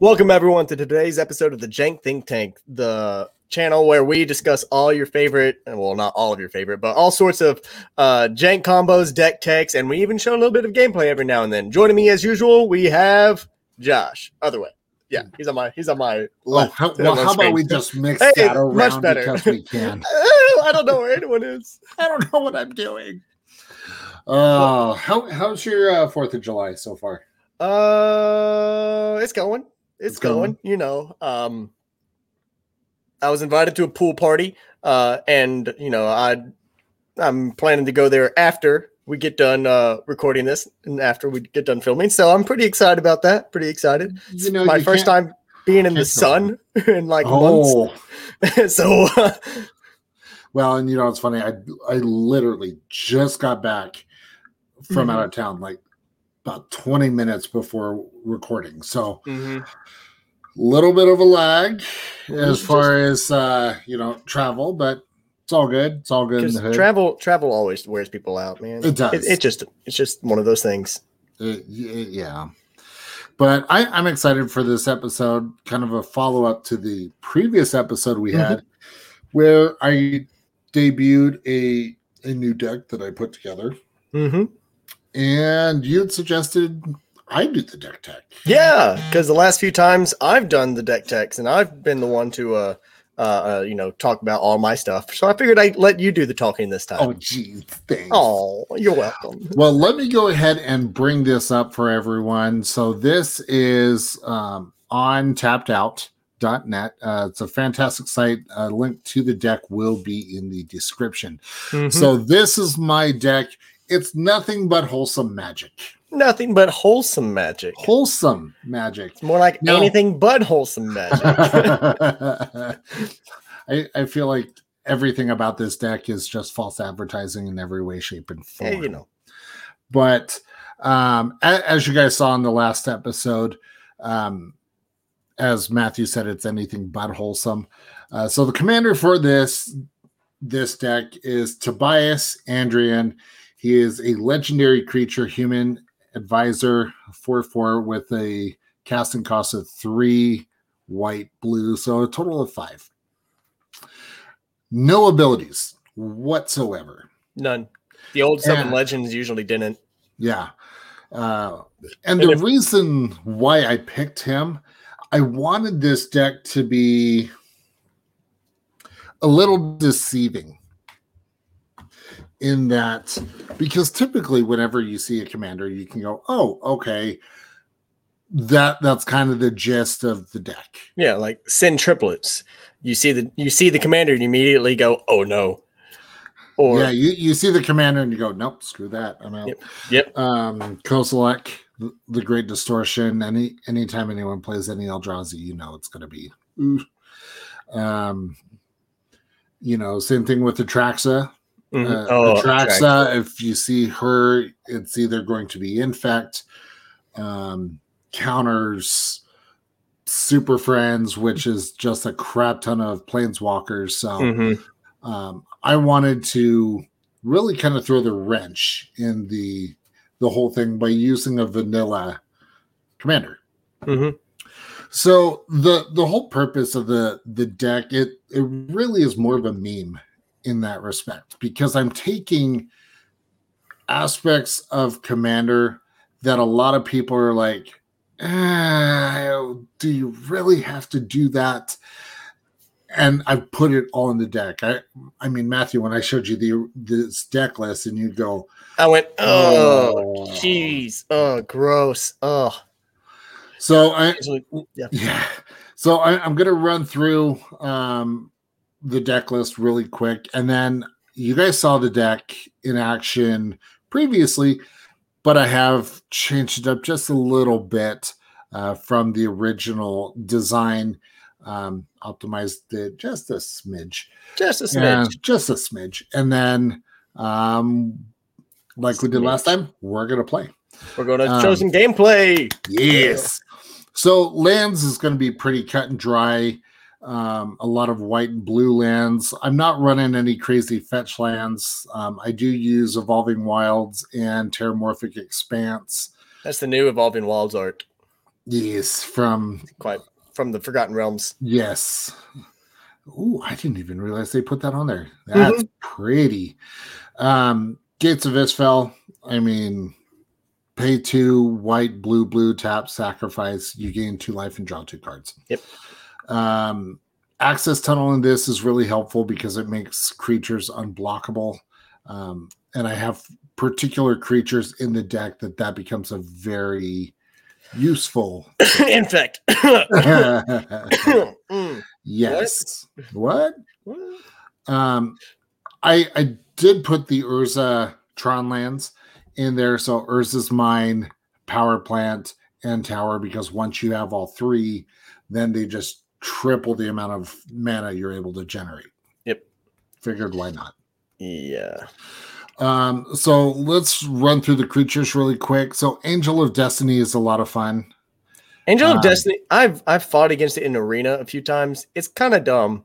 Welcome everyone to today's episode of the Jank Think Tank, the channel where we discuss all your favorite, well, not all of your favorite, but all sorts of uh, jank combos, deck techs, and we even show a little bit of gameplay every now and then. Joining me as usual, we have Josh. Other way. Yeah, he's on my he's on my left. Oh, how, well, how about we just mix hey, that around much better. because we can. I don't know where anyone is. I don't know what I'm doing. Uh, how how's your uh, Fourth of July so far? Uh, it's going. It's, It's going. going. You know, um, I was invited to a pool party, uh, and you know, I I'm planning to go there after we get done uh recording this and after we get done filming. So I'm pretty excited about that. Pretty excited. It's You know, my you first time being in the sun in like Oh, months. so uh, well, and you know it's funny. I I literally just got back from Mhm. out of town, like about 20 minutes before recording. So mhm. little bit of a lag as far as uh you know travel, but it's all good. It's all good in 'Cause the hood. travel travel always wears people out, man. It does. It, it just it's just one of those things. It- y- yeah. But I, I'm excited for this episode, kind of a follow up to the previous episode we had, where I debuted a a new deck that I put together, Mm-hmm. And you'd suggested I do the deck tech. Yeah, because the last few times I've done the deck techs and I've been the one to uh, uh, uh you know talk about all my stuff. So I figured I'd let you do the talking this time. Oh, geez, thanks. Oh, you're welcome. Well, let me go ahead and bring this up for everyone. So this is um, on tappedout.net. Uh, it's a fantastic site. A link to the deck will be in the description. Mhm. So this is my deck. It's nothing but wholesome magic. Nothing but wholesome magic. Wholesome magic. It's more like No. anything but wholesome magic. I, I feel like everything about this deck is just false advertising in every way, shape, and form. Hey, you know. but um as you guys saw in the last episode um as matthew said it's anything but wholesome uh, so the commander for this this deck is tobias andrion he is a legendary creature human advisor 4-4 with a casting cost of three white blue so a total of five no abilities whatsoever None. The old Seven Yeah. Legends usually didn't. Yeah. Uh, and And the if- reason why I picked him, I wanted this deck to be a little deceiving in that because typically whenever you see a commander you can go oh okay that that's kind of the gist of the deck Yeah, like Sen Triplets. You see the you see the commander and you immediately go, oh no. Or yeah you, you see the commander and you go nope screw that i'm out Yep, yep. um Kozilek, the, the great distortion any anytime anyone plays any eldrazi you know it's going to be ooh. um you know same thing with the traxa Mhm. uh, Oh, Atraxa, if you see her it's either going to be infect um counters super friends which is just a crap ton of planeswalkers so Mhm. um, I wanted to really kind of throw the wrench in the the whole thing by using a vanilla commander. Mhm. So the the whole purpose of the the deck it it really is more of a meme in that respect because I'm taking aspects of commander that a lot of people are like "Ah, do you really have to do that and I put it all in the deck. I I mean Matthew when I showed you the this deck list and you go I went, oh Oh. jeez. Oh gross. Oh so I yeah. Yeah. So I, I'm going to run through um, the deck list really quick. And then you guys saw the deck in action previously, but I have changed it up just a little bit uh, from the original design. Um, optimized it just a smidge. Just a smidge. just a smidge. And then, um, like we did last time, we're to play. We're going to Um, show some gameplay. Yes. So lands is going to be pretty cut and dry. Um, a lot of white and blue lands. I'm not running any crazy fetch lands. Um, I do use Evolving Wilds and Terramorphic Expanse. That's the new Evolving Wilds art. Yes, from quite from the Forgotten Realms. Yes. Ooh, I didn't even realize they put that on there. That's pretty. Um, Gates of Istfell. I mean, pay two, white, blue, blue, tap, sacrifice. You gain two life and draw two cards. Yep. Um, access tunnel in this is really helpful because it makes creatures unblockable. Um, and I have particular creatures in the deck that that becomes a very useful. In fact, yes. What? What? Um, I I did put the Urza Tron lands in there, so Urza's mine, power plant, and tower because once you have all three, then they just triple the amount of mana you're able to generate. Yep. Figured why not? yeah. Um, so let's run through the creatures really quick. So Angel of Destiny is a lot of fun. Angel Um, of Destiny. I've I've fought against it in arena a few times. It's kind of dumb.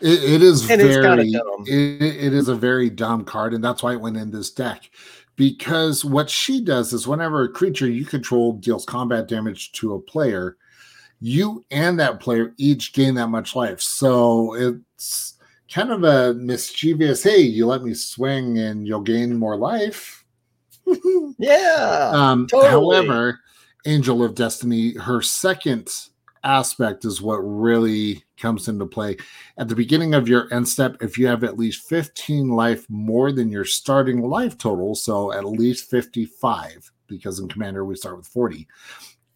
It, it is and very dumb. It, it is a very dumb card, and that's why it went in this deck. Because what she does is whenever a creature you control deals combat damage to a player, you and that player each gain that much life. So it's kind of a mischievous, hey, you let me swing and you'll gain more life. Yeah. Um, totally. However, Angel of Destiny, her second aspect is what really comes into play. At the beginning of your end step, if you have at least 15 life more than your starting life total, so at least 55, because in Commander we start with 40,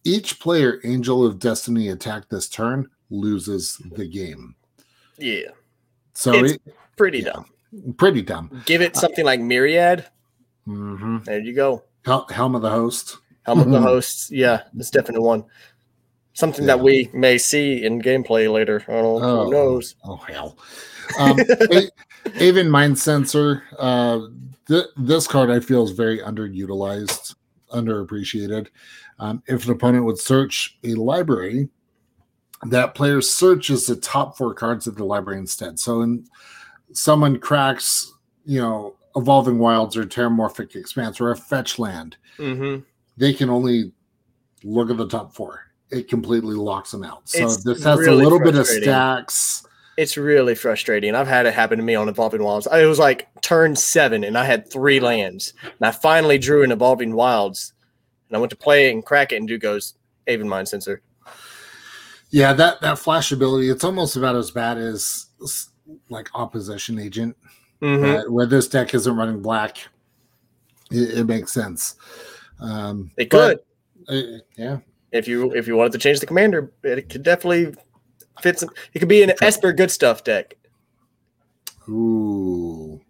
each player Angel of Destiny attack this turn loses the game. yeah. So It's- it, Pretty Yeah. dumb. pretty dumb. Give it something like Myriad. hmm There you go. Hel- Helm of the Host. Helm of the Mhm. Hosts. Yeah, it's definitely one. Something that we may see in gameplay later. I don't know. Oh. Who knows? Oh hell. Um, A- Aven Mindcensor. Uh, th- this card I feel is very underutilized, underappreciated. Um, if an opponent would search a library, that player searches the top four cards of the library instead. So, when someone cracks, you know, Evolving Wilds or Terramorphic Expanse or a fetch land, Mm-hmm. they can only look at the top four. It completely locks them out. So It's this has really a little bit of stacks. It's really frustrating. I've had it happen to me on Evolving Wilds. I- It was like turn seven, and I had three lands. And I finally drew an Evolving Wilds, and I went to play and crack it, and dude goes, Aven Mindcensor. Yeah, that that flash ability, it's almost about as bad as like opposition agent. Mhm. Uh, where this deck isn't running black, it, it makes sense. Um, It could. but, uh, yeah, if you if you wanted to change the commander, it could definitely fit some. It could be an Esper good stuff deck. ooh,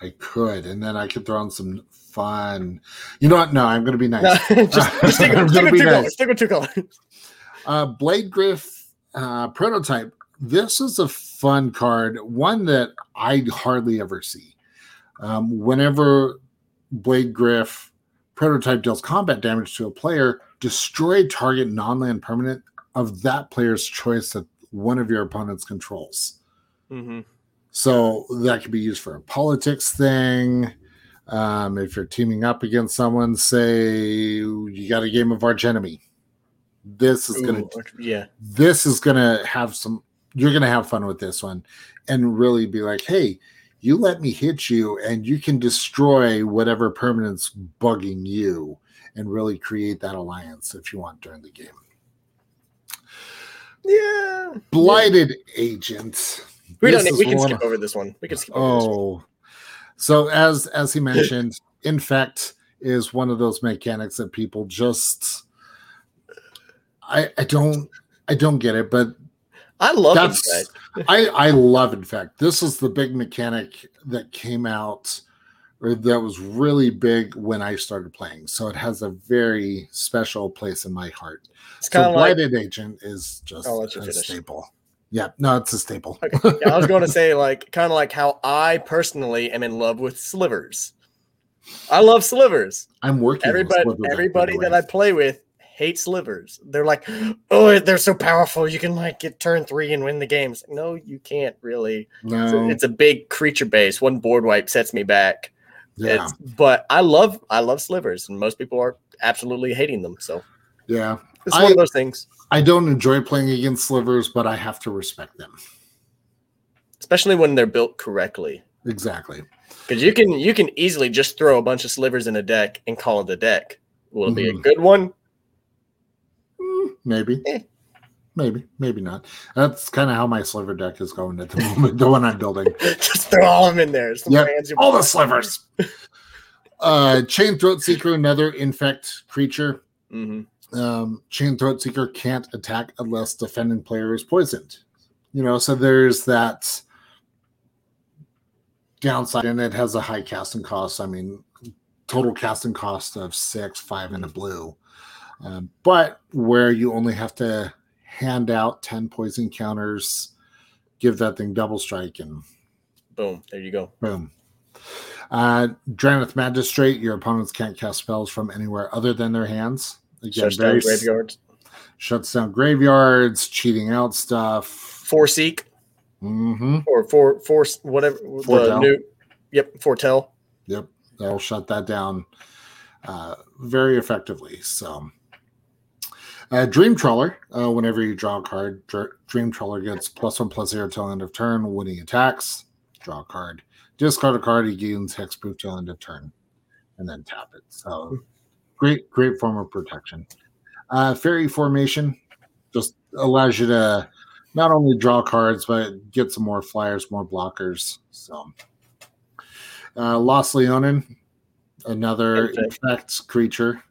I could, and then I could throw in some fun. You know what? No, I'm going to be nice. No, just, just stick, with- stick with two nice. colors. Stick with two colors. Uh, Bladegriff uh, prototype. This is a fun card, one that I hardly ever see. Um, whenever Bladegriff prototype deals combat damage to a player, destroy target non-land permanent of that player's choice that one of your opponents controls. Mm-hmm. So that could be used for a politics thing. Um, if you're teaming up against someone, say you got a game of arch enemy. This is going to yeah. this is gonna have some you're gonna have fun with this one and really be like hey you let me hit you and you can destroy whatever permanent's bugging you and really create that alliance if you want during the game Yeah. blighted agent We This don't. We can skip over this one. We can skip over this one. oh so as as he mentioned infect is one of those mechanics that people just i i don't i don't get it but I love that's Infect. I I love infect. this is the big mechanic that came out or that was really big when I started playing. So it has a very special place in my heart. It's kind So of like. Blighted Agent is just oh, let you a finish. staple. Yeah, no, it's a staple. Okay. Yeah, I was going to say like kind of like how I personally am in love with slivers. I love slivers. I'm working. Everybody, everybody that. I play with hates slivers. They're like, oh, they're so powerful. You can like get turn three and win the games. No, you can't really. It's, a, no, it's a big creature base. One board wipe sets me back. yeah, It's, but I love I love slivers, and most people are absolutely hating them. So yeah. It's I- one of those things, I don't enjoy playing against slivers, but I have to respect them. especially when they're built correctly. Exactly. Because you can you can easily just throw a bunch of slivers in a deck and call it a deck. Will it be a Mhm. good one? Mm, maybe. Eh. Maybe, maybe not. That's kind of how my sliver deck is going at the moment, the one I'm building. just throw all of them in there. Yep, All the slivers. uh Chained Throatseeker, another infect creature. Mhm. Um, Chained Throatseeker can't attack unless defending player is poisoned. You know, so there's that downside, and it has a high casting cost. I mean, total casting cost of six, five, and a blue. Um, but where you only have to hand out 10 poison counters, give that thing double strike, and Boom. There you go. boom. Uh, Drannith Magistrate, your opponents can't cast spells from anywhere other than their hands. Again, Shuts down graveyards. shuts down graveyards, cheating out stuff. Four seek hmm or four four whatever the Foretell. new. Yep. Foretell. Yep, that'll shut that down uh, very effectively. So, uh, Dream Trawler. Uh, whenever you draw a card, Dr- Dream Trawler gets plus one plus zero till end of turn. When he attacks, draw a card. Discard a card. He gains hexproof till end of turn, and then tap it. So, great, great form of protection. Uh, Faerie Formation just allows you to not only draw cards but get some more flyers, more blockers. So. Uh, Lost Leonin, another infect creature.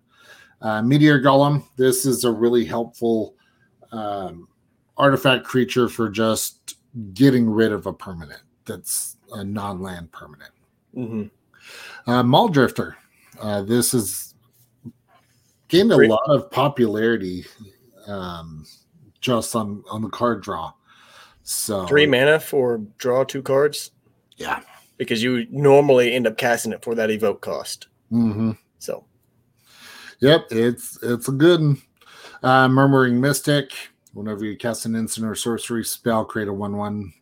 Uh, Meteor Golem. This is a really helpful um, artifact creature for just getting rid of a permanent that's a non-land permanent. Mm-hmm. Uh, Mulldrifter. Uh, this is gained a Great. lot of popularity um, just on on the card draw. So Three mana for draw two cards yeah. because you normally end up casting it for that evoke cost. hmm So Yep, it's it's a good one. Uh, Murmuring Mystic. Whenever you cast an instant or sorcery spell, create a one-one.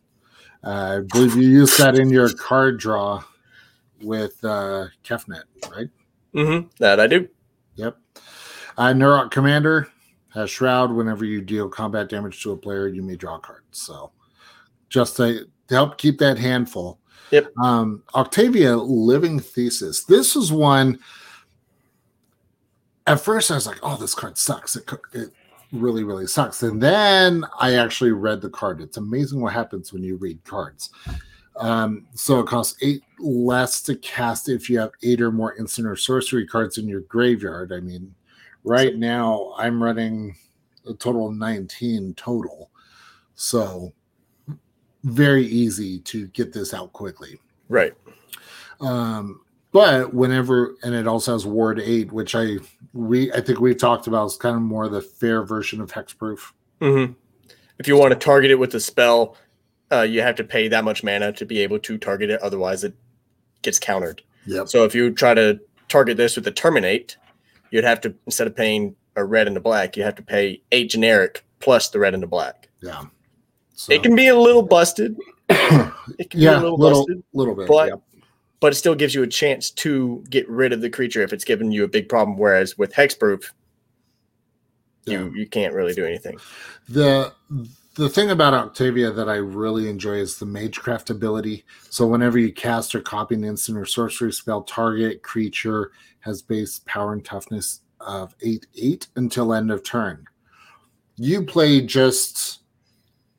Uh, I believe you use that in your card draw with uh, Kefnet, right? mhm, that I do. Yep. Uh, Neurok Commander has Shroud. Whenever you deal combat damage to a player, you may draw a card. So, just to, to help keep that handful. Yep. Um, Octavia Living Thesis. This is one. At first, I was like, "Oh, this card sucks." It, it really, really sucks. And then I actually read the card. It's amazing what happens when you read cards. Um, so it costs eight less to cast if you have eight or more instant or sorcery cards in your graveyard. I mean, right now I'm running a total of 19 total. So very easy to get this out quickly. Right. Um, but whenever and it also has ward eight, which I we I think we've talked about is kind of more the fair version of hexproof. hmm If you want to target it with a spell, uh, you have to pay that much mana to be able to target it. Otherwise, it gets countered. Yep. So if you try to target this with the terminate, you'd have to instead of paying a red and a black, you have to pay eight generic plus the red and the black. Yeah. So, It can be a little busted. It can yeah, be a little, little busted, little bit. but- yep. but it still gives you a chance to get rid of the creature if it's giving you a big problem. Whereas with hexproof, Yeah. you you can't really do anything. the the thing about Octavia that I really enjoy is the Magecraft ability. So whenever you cast or copy an instant or sorcery spell, target creature has base power and toughness of eight eight until end of turn. You play just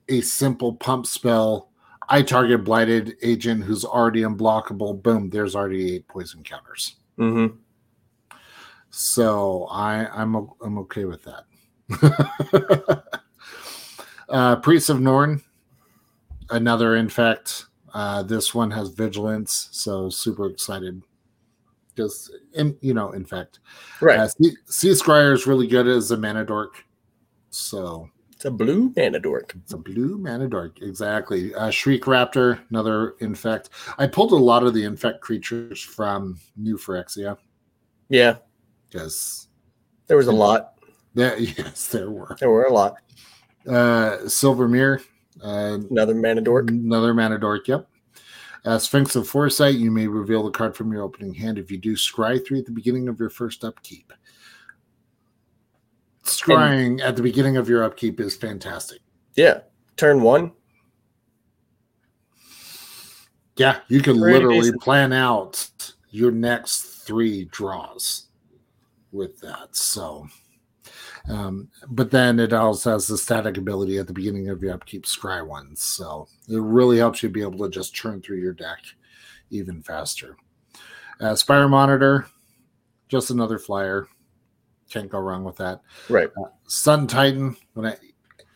a simple pump spell. I target blighted agent who's already unblockable. Boom, there's already eight poison counters. Mm-hmm. So I I'm I'm okay with that. uh, Priest of Norn, another infect. Uh, this one has vigilance, so super excited. Just in, you know, infect. Right. Uh, sea, sea Scryer is really good as a mana dork. So it's a blue mana dork. it's a blue mana dork, exactly. Uh, Shriek Raptor, another infect. I pulled a lot of the infect creatures from New Phyrexia Yeah, because there was a lot. there, yes, there were. There were a lot. Uh, Silver Mirror, uh, Another Manadork. another Manadork. Yep. Uh, Sphinx of Foresight. You may reveal the card from your opening hand. If you do, scry three at the beginning of your first upkeep. scrying at the beginning of your upkeep is fantastic. Yeah. Turn one. Yeah, you can Pretty literally decent. plan out your next three draws with that. So, um, but then it also has the static ability at the beginning of your upkeep, scry ones. So it really helps you be able to just churn through your deck even faster. Uh, Spire Monitor, just another flyer. Can't go wrong with that. Right. Sun Titan, when I,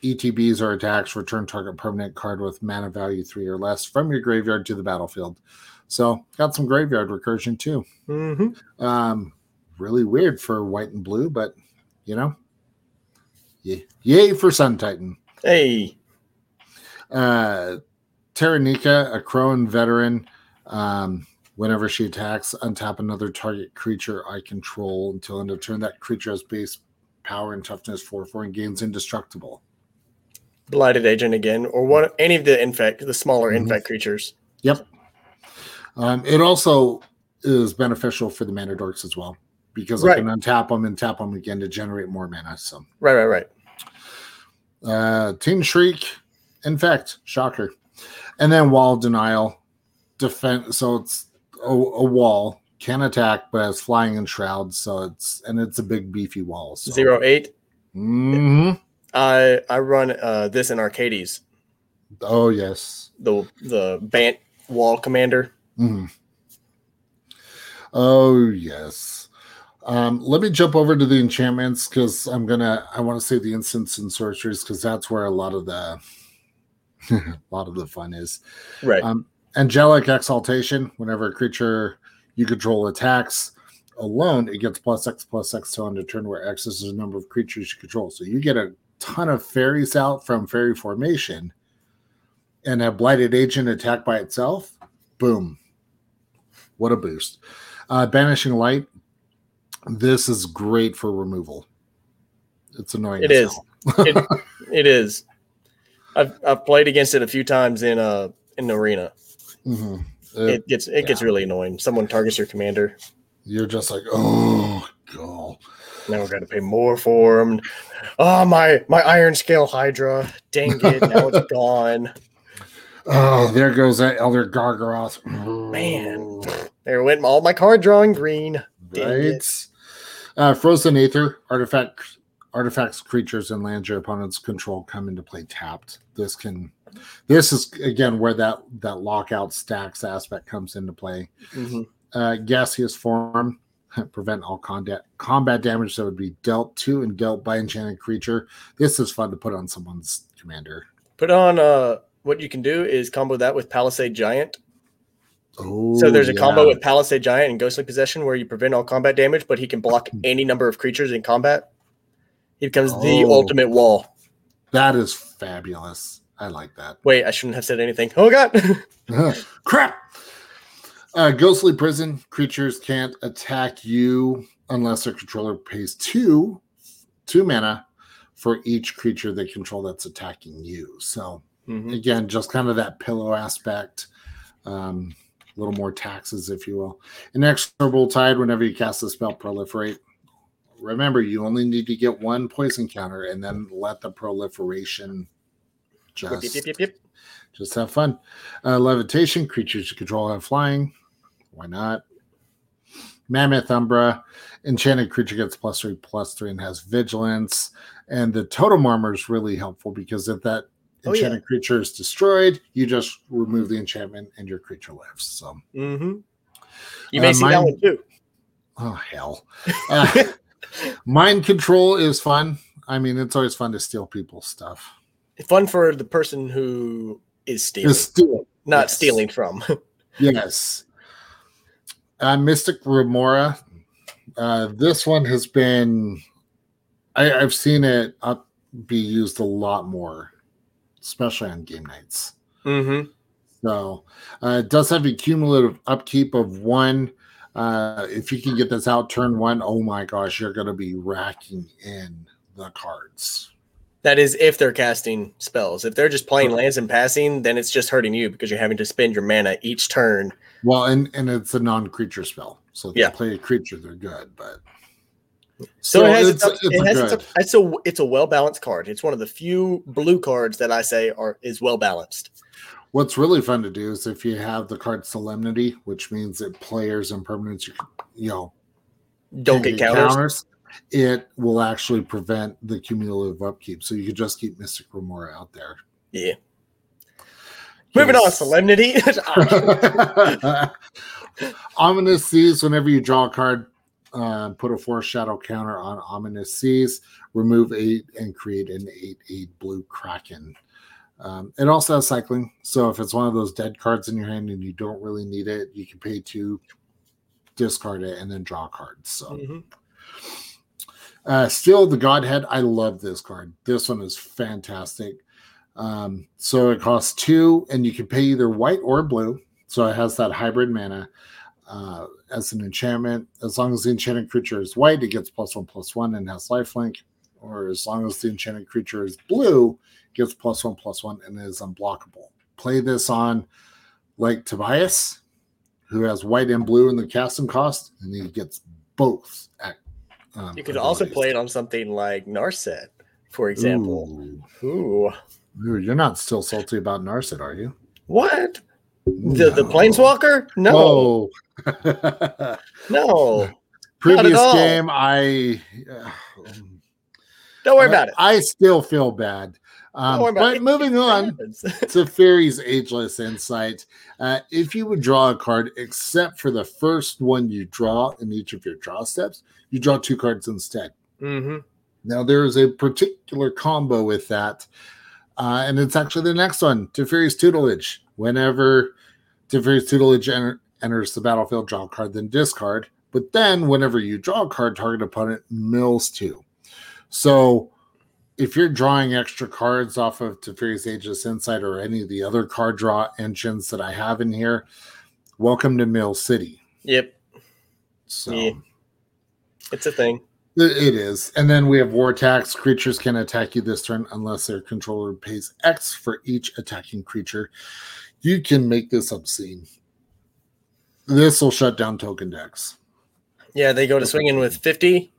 ETBs or attacks, return target permanent card with mana value three or less from your graveyard to the battlefield. So got some graveyard recursion too. Mm-hmm. Um, really weird for white and blue, but you know, yay, yay for Sun Titan. Hey. Uh, Taranika, Akroan veteran. Um, whenever she attacks, untap another target creature I control until end of turn. That creature has base power and toughness 4 4 and gains indestructible. Blighted agent again, or one any of the infect, the smaller Mhm. infect creatures. Yep. Um, it also is beneficial for the mana dorks as well because I can untap them and tap them again to generate more mana. So, Right, right, right. Uh, Tine Shrike, Infect, Shocker, and then Wall Denial, Defense. So it's a, a wall can attack, but it's flying in shrouds. So it's and it's a big beefy wall. So. Zero eight. Mhm. I I run uh this in Arcades, Oh yes. the the Bant wall commander. Mm-hmm. Oh yes. Um, let me jump over to the enchantments because I'm gonna. I want to say the instants and sorceries because that's where a lot of the a lot of the fun is. Right. Um, angelic exaltation. Whenever a creature you control attacks alone, it gets plus X plus X till end of turn, where X is the number of creatures you control. So you get a ton of fairies out from faerie formation, and a blighted agent attack by itself. Boom! What a boost! Uh, banishing light. This is great for removal. It's annoying. It is. it, it is. I've I've played against it a few times in uh in the arena. Mhm. Uh, It gets it gets really annoying. Someone targets your commander. you're just like, oh god. Now we're gonna pay more for them. Oh my my Ironscale Hydra. Dang it! Now it's gone. Oh, there goes that Elder Gargaroth. Man. There went all my card drawing green. Dang right? it. Uh, Frozen Aether, artifact, artifacts, creatures, and lands your opponent's control come into play tapped. This can, this is again where that that lockout stacks aspect comes into play. Mhm. Uh, gaseous form, prevent all combat combat damage that would be dealt to and dealt by enchanted creature. This is fun to put on someone's commander. Put on uh what you can do is combo that with Palisade Giant. Oh, So there's a combo with Palisade Giant and Ghostly Possession where you prevent all combat damage, but he can block any number of creatures in combat. He becomes the Oh. ultimate wall. that is fabulous. I like that. Wait, I shouldn't have said anything. Oh god. Crap. Uh, ghostly prison creatures can't attack you unless their controller pays two two mana for each creature they control that's attacking you. So Mhm. again, just kind of that pillow aspect. Um, a little more taxes, if you will. Inexorable tide. Whenever you cast a spell, proliferate. Remember, you only need to get one poison counter, and then let the proliferation just yep, yep, yep. just have fun. Uh, levitation, creatures you control have flying. Why not? Mammoth Umbra, enchanted creature gets plus three, plus three, and has vigilance. And the totem armor is really helpful because if that Oh, yeah. enchanted creature is destroyed, you just remove the enchantment and your creature lives. So, Mhm. You may Uh, see that one too. oh hell, uh, mind control is fun. I mean, it's always fun to steal people's stuff. Fun for the person who is stealing, Just steal. not yes. stealing from. Yes. Uh, Mystic Remora. Uh, this one has been, I, I've seen it up be used a lot more, especially on game nights. mm-hmm. So uh, it does have a cumulative upkeep of one. Uh, if you can get this out turn one, oh my gosh, you're going to be racking in the cards. That is if they're casting spells. If they're just playing lands and passing, then it's just hurting you because you're having to spend your mana each turn. Well, and, and it's a non creature spell. So if Yeah. they play a creature, they're good. But So, So it has, it's- its, it's it has good. its, it's a it's a well balanced card. It's one of the few blue cards that I say are is well balanced. What's really fun to do is if you have the card Solemnity, which means that players and permanents, you, you know, Don't get counters. it will actually prevent the cumulative upkeep. So you could just keep Mystic Remora out there. Yeah. Moving on, solemnity. Ominous Seas, whenever you draw a card, uh, put a foreshadow counter on Ominous Seas, remove eight, and create an 8 8 blue Kraken. Um, it also has cycling. So if it's one of those dead cards in your hand and you don't really need it, you can pay two, discard it, and then draw cards. So. Mhm. Uh, Steel of the Godhead. I love this card. This one is fantastic. Um, so it costs two, and you can pay either white or blue. So it has that hybrid mana uh, as an enchantment. As long as the enchanted creature is white, it gets plus one plus one and has lifelink. Or as long as the enchanted creature is blue, it gets plus one plus one and is unblockable. Play this on like Tobias, who has white and blue in the casting cost, and he gets both at um, You could also play it on something like Narset, for example. Ooh. Ooh. Ooh, you're not still salty about Narset, are you? What? The the No. planeswalker? No, Oh. no. Previous game, I. uh, Don't worry I- about it. I still feel bad. Um, Don't worry but it. moving on to Teferi's Ageless Insight. Uh, if you would draw a card, except for the first one you draw in each of your draw steps, you draw two cards instead. Mhm. Now, there is a particular combo with that, uh, and it's actually the next one Teferi's Tutelage. Whenever Teferi's Tutelage enter, enters the battlefield, draw a card, then discard. But then, whenever you draw a card, target opponent mills two. So, if you're drawing extra cards off of Teferi's Ageless Insight or any of the other card draw engines that I have in here, welcome to Mill City. Yep, So. Yeah. it's a thing. It it is. And then we have War Tax. Creatures can attack you this turn unless their controller pays X for each attacking creature. You can make this obscene. This will shut down token decks. Yeah, they go to swinging with 50.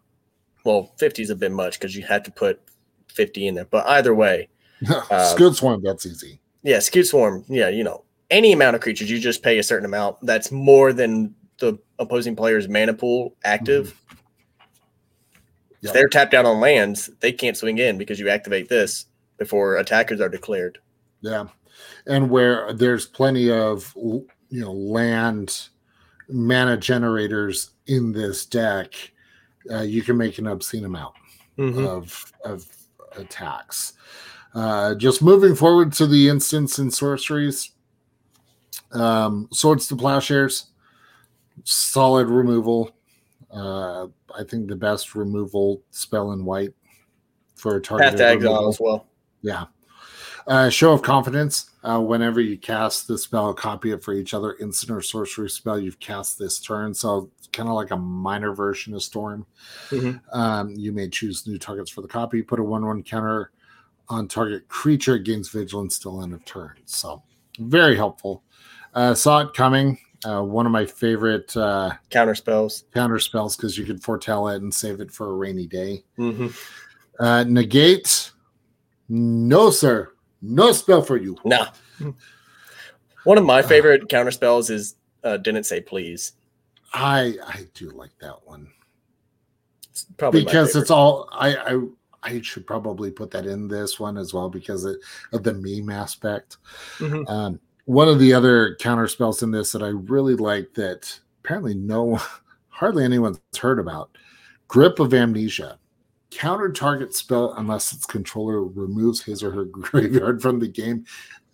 Well, 50 is a bit much because you have to put 50 in there. But either way, uh, Scute Swarm, that's easy. yeah, Scute Swarm, yeah, you know, any amount of creatures, you just pay a certain amount. That's more than the opposing player's mana pool active. Mm-hmm. Yep. If they're tapped out on lands, they can't swing in because you activate this before attackers are declared. Yeah. And where there's plenty of you know land mana generators in this deck, uh, you can make an obscene amount. Mhm. of of attacks. Uh, just moving forward to the instants and sorceries. Um, Swords to Plowshares, solid removal. Uh, I think the best removal spell in white for a Path target. to exile as well. Yeah. Uh, show of confidence. Uh, whenever you cast the spell, copy it for each other instant or sorcery spell you've cast this turn. So kind of like a minor version of Storm. Mhm. Um, you may choose new targets for the copy. Put a one-one counter on target creature gains vigilance till end of turn. So very helpful. Uh, saw it coming. Uh, one of my favorite uh, Counter spells. counter spells because you can foretell it and save it for a rainy day. hmm Uh, negate. No, sir. No spell for you. Nah. One of my favorite counter spells is uh, didn't say please. I I do like that one It's probably because it's all I I I should probably put that in this one as well because of, of the meme aspect. Mhm. Um, one of the other counter spells in this that I really like that apparently no hardly anyone's heard about. Grip of Amnesia. Counter target spell unless its controller removes his or her graveyard from the game,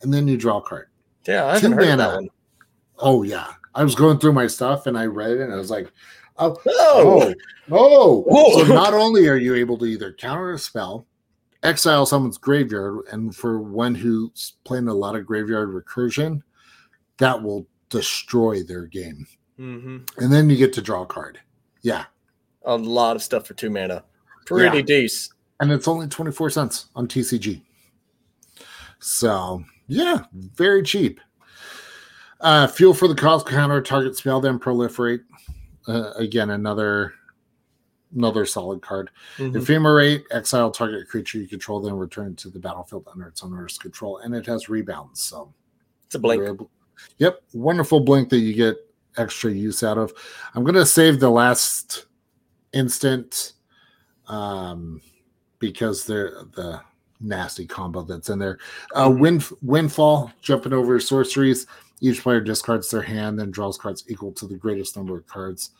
and then you draw a card. Yeah, I haven't two heard of that mana. one. Oh yeah, I was going through my stuff and I read it and I was like, oh, Oh, oh, oh. Whoa. So not only are you able to either counter a spell, exile someone's graveyard, and for one who's playing a lot of graveyard recursion, that will destroy their game. hmm And then you get to draw a card. Yeah, a lot of stuff for two mana. Pretty Yeah. decent. and it's only twenty four cents on TCG. So yeah, very cheap. Uh, fuel for the cause counter target spell then proliferate. Uh, again, another another solid card. Mhm. Ephemerate, exile target creature you control, then return to the battlefield under its owner's control, and it has rebounds. So It's a blink. able- Yep, wonderful blink that you get extra use out of. I'm gonna save the last instant um because they're the nasty combo that's in there. Uh wind windfall, jumping over sorceries. Each player discards their hand, then draws cards equal to the greatest number of cards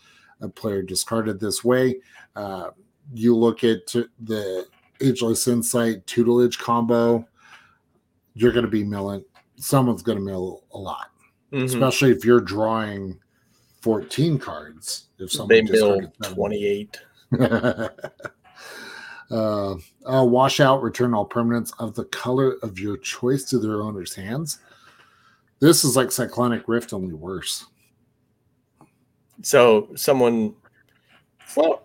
a player discarded this way. Uh, you look at the Ageless Insight tutelage combo, you're going to be milling. Someone's going to mill a lot, Mhm. especially if you're drawing 14 cards. If someone They mill 28. uh, uh, wash out, return all permanents of the color of your choice to their owner's hands. This is like Cyclonic Rift, only worse. So someone. Well,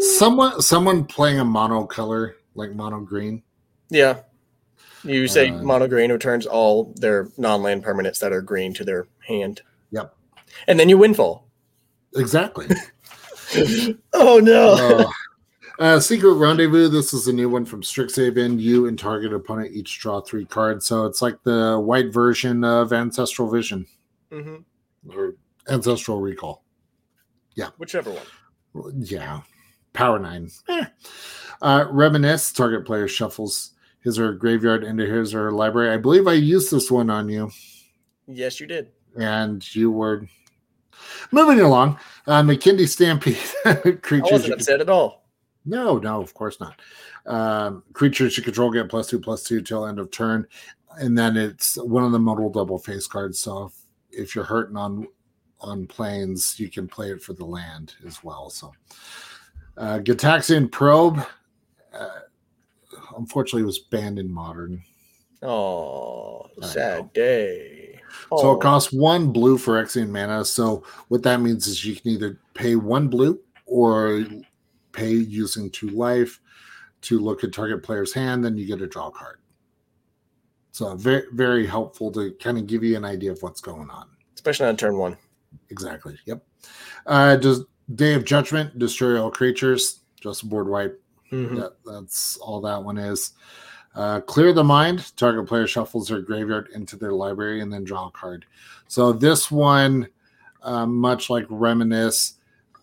Someone, someone playing a mono color like mono green. yeah. You say Uh, mono green returns all their non land permanents that are green to their hand. Yep. And then you windfall. Exactly. oh no. Uh, Secret Rendezvous. This is a new one from Strixhaven. You and target opponent each draw three cards. So it's like the white version of Ancestral Vision hmm or Ancestral Recall. Yeah, whichever one. Yeah. Power nine. Eh. Uh, Reminisce. Target player shuffles his or her graveyard into his or her library. I believe I used this one on you, Yes, you did. and you were moving along. Uh, Makindi Stampede. I wasn't upset at all. No, no, of course not. Um, creatures you control get plus two, plus two till end of turn, and then it's one of the modal double face cards. So if, if you're hurting on on planes, you can play it for the land as well. So uh, Gitaxian Probe, uh, unfortunately, was banned in modern. Oh, sad day. So Oh, it costs one blue Phyrexian mana. So what that means is you can either pay one blue or pay using two life to look at target player's hand, then you get a draw card. So very very helpful to kind of give you an idea of what's going on. especially on turn one. Exactly. Yep. Uh does Day of Judgment destroy all creatures? Just a board wipe. Mhm. That, that's all that one is. Uh, clear the mind. Target player shuffles their graveyard into their library and then draw a card. So this one, uh, much like Reminisce,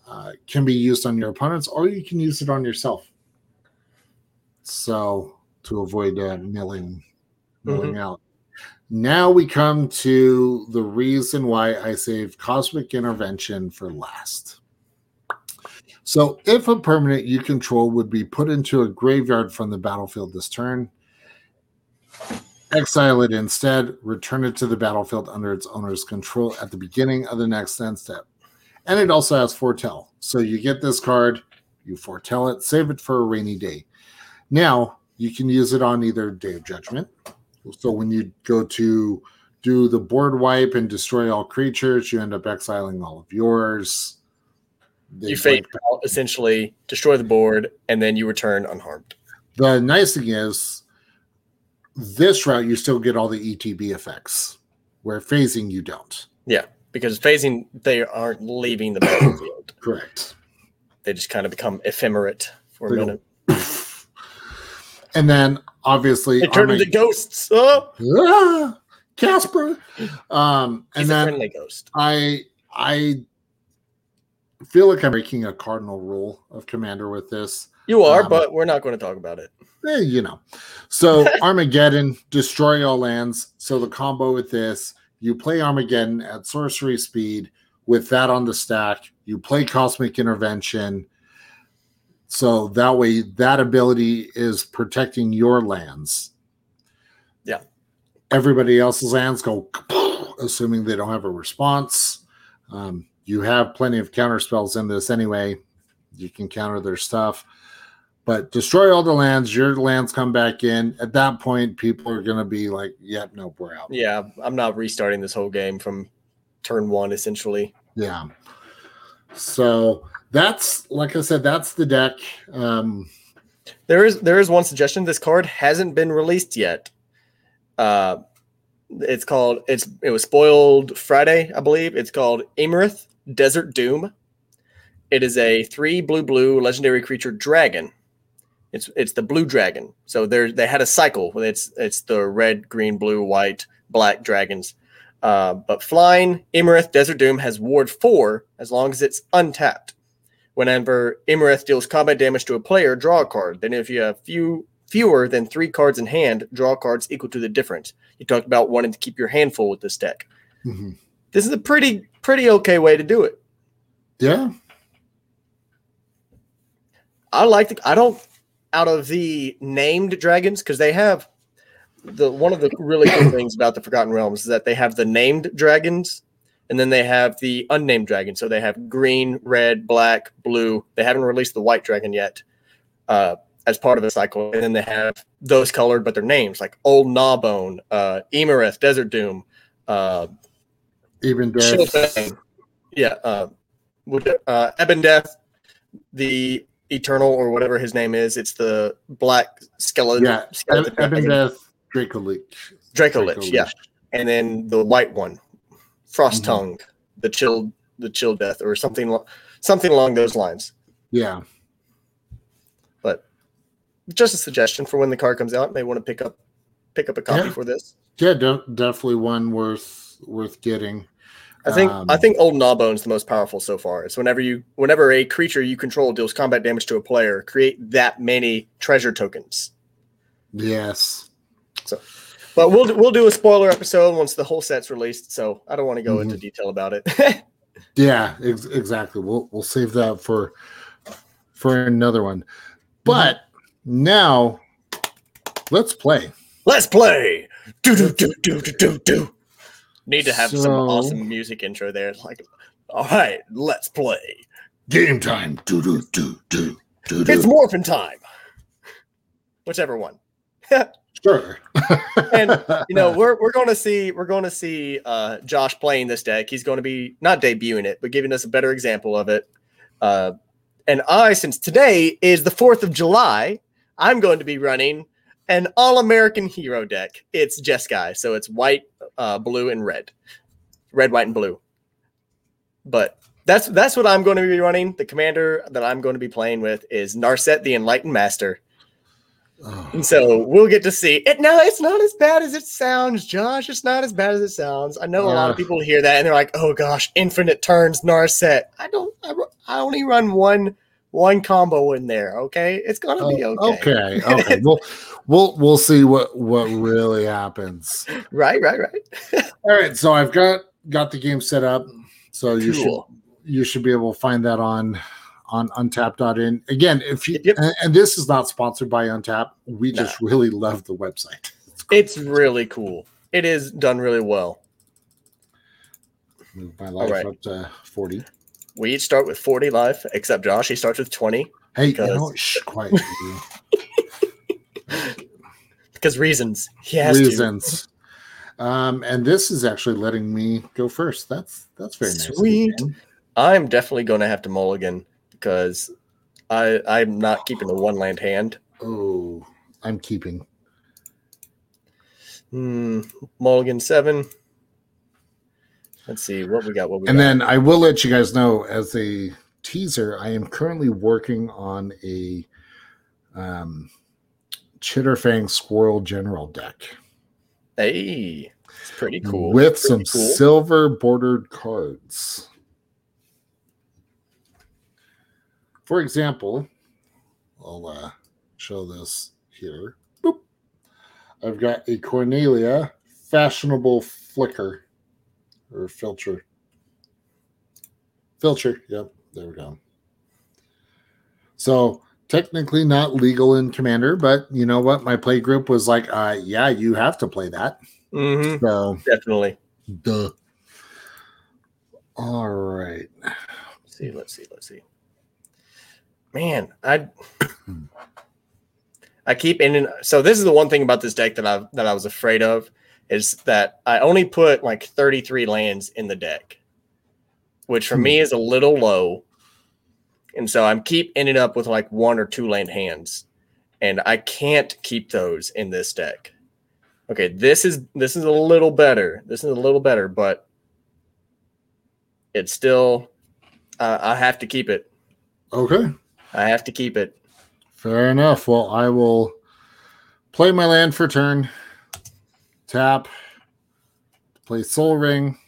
uh, can be used on your opponents or you can use it on yourself. So to avoid uh, milling, milling out. Now we come to the reason why I saved Cosmic Intervention for last. So, if a permanent you control would be put into a graveyard from the battlefield this turn, exile it instead, return it to the battlefield under its owner's control at the beginning of the next end step. And it also has foretell. So, you get this card, you foretell it, save it for a rainy day. Now, you can use it on either Day of Judgment. So, when you go to do the board wipe and destroy all creatures, you end up exiling all of yours. They You fade out, essentially, destroy the board, and then you return unharmed. The nice thing is, this route you still get all the ETB effects, where phasing you don't. Because phasing, they aren't leaving the battlefield. Correct. They just kind of become ephemerate for a They go- minute. And then obviously, They turn into ghosts. Oh! Ah, Casper. Um, He's and a then friendly ghost. I I feel like I'm breaking a cardinal rule of Commander with this. You are, um, but we're not going to talk about it. Eh, you know. So Armageddon, destroy all lands. So the combo with this, you play Armageddon at sorcery speed with that on the stack. You play Cosmic Intervention. So that way, that ability is protecting your lands. Yeah. Everybody else's lands go, assuming they don't have a response. Um, you have plenty of counter spells in this anyway. You can counter their stuff but destroy all the lands your lands come back in at that point people are going to be like yep nope we're out Yeah, I'm not restarting this whole game from turn one, essentially. yeah so that's like i said that's the deck um There is there is one suggestion. This card hasn't been released yet. Uh, it's called it's it was spoiled Friday, I believe. It's called Emerith Desert Doom. It is a three blue blue legendary creature dragon. It's it's the blue dragon. So there they had a cycle. It's it's the red, green, blue, white, black dragons. Uh, but flying Iymrith Desert Doom has ward four as long as it's untapped. Whenever Iymrith deals combat damage to a player, draw a card. Then if you have few fewer than three cards in hand, draw cards equal to the difference. You talked about wanting to keep your hand full with this deck. Mm-hmm. This is a pretty pretty okay way to do it. Yeah. I like the I don't out of the named dragons because they have the one of the really cool things about the Forgotten Realms is that they have the named dragons and then they have the unnamed dragon. So they have green, red, black, blue. They haven't released the white dragon yet uh, as part of the cycle. And then they have those colored, but their names like Old Gnawbone, uh, Desert Doom, uh, Even death. Yeah, uh, uh, Ebon Death, the Eternal or whatever his name is. It's the black skeleton. Yeah. skeleton dragon. Death, Draco Leech. Draco Lich, yeah. and then the white one, Frost Mhm. Tongue, the chill, the chill death, or something, something along those lines. Yeah. But just a suggestion for when the card comes out, may want to pick up, pick up a copy Yeah. for this. Yeah, de- definitely one worth worth getting. I think Um, I think Old Gnawbone's the most powerful so far. It's whenever you whenever a creature you control deals combat damage to a player, create that many treasure tokens. Yes. So, but we'll we'll do a spoiler episode once the whole set's released. So I don't want to go into detail about it. Yeah, ex- exactly. We'll we'll save that for for another one. But now let's play. Let's play. Do do do do do do do. Need to have some awesome music intro there. Like, all right, let's play. Game time. Do do do do do It's do. morphin time. Whichever one. Sure. And, You know, we're we're going to see we're going to see uh, Josh playing this deck. He's going to be not debuting it, but giving us a better example of it. Uh, and I, since today is the Fourth of July, I'm going to be running an all-American hero deck. It's Jeskai, so it's white, uh, blue, and red, red, white, and blue. But that's that's what I'm going to be running. The commander that I'm going to be playing with is Narset, the Enlightened Master. Oh, And so we'll get to see it. No, it's not as bad as it sounds, Josh. It's not as bad as it sounds. I know a lot of Yeah. people hear that and they're like, "Oh gosh, infinite turns Narset." I don't. I, I only run one one combo in there. Okay, it's gonna be oh, okay. okay. Okay. We'll we'll we'll see what what really happens. Right, right, right. All right. So I've got got the game set up. So you should you should be able to find that on on untap.in again if you Yep. and, and this is not sponsored by untap we No. just really love the website It's really cool. It is done really well. move my life right. up to 40 We each start with 40 life, except Josh. He starts with 20 hey Because- you know, shh, quiet. Because reasons. He has to. reasons um and this is actually letting me go first that's that's very nice Sweet. Dan. I'm definitely going to have to mulligan because I I'm not keeping the one land hand. oh i'm keeping Hmm, mulligan seven. Let's see what we got. What we and got. then i will let you guys know as a teaser i am currently working on a um Chatterfang squirrel general deck hey, it's pretty cool. with Pretty some cool. silver bordered cards. For example, I'll uh, show this here. Boop. I've got a Cornelia fashionable flicker or filter. Filter. Yep. There we go. So technically not legal in Commander, but you know what? My play group was like, uh, yeah, you have to play that. Mhm, So definitely. Duh. All right. Let's see. Let's see. Let's see. Man, I I keep in so this is the one thing about this deck that I that I was afraid of is that I only put like 33 lands in the deck, which for me is a little low. And so I'm keep ending up with like one or two land hands. And I can't keep those in this deck. Okay, this is this is a little better. This is a little better, but it's still uh, I have to keep it. Okay. I have to keep it. Fair enough. Well, I will play my land for turn. Tap. Play Sol Ring.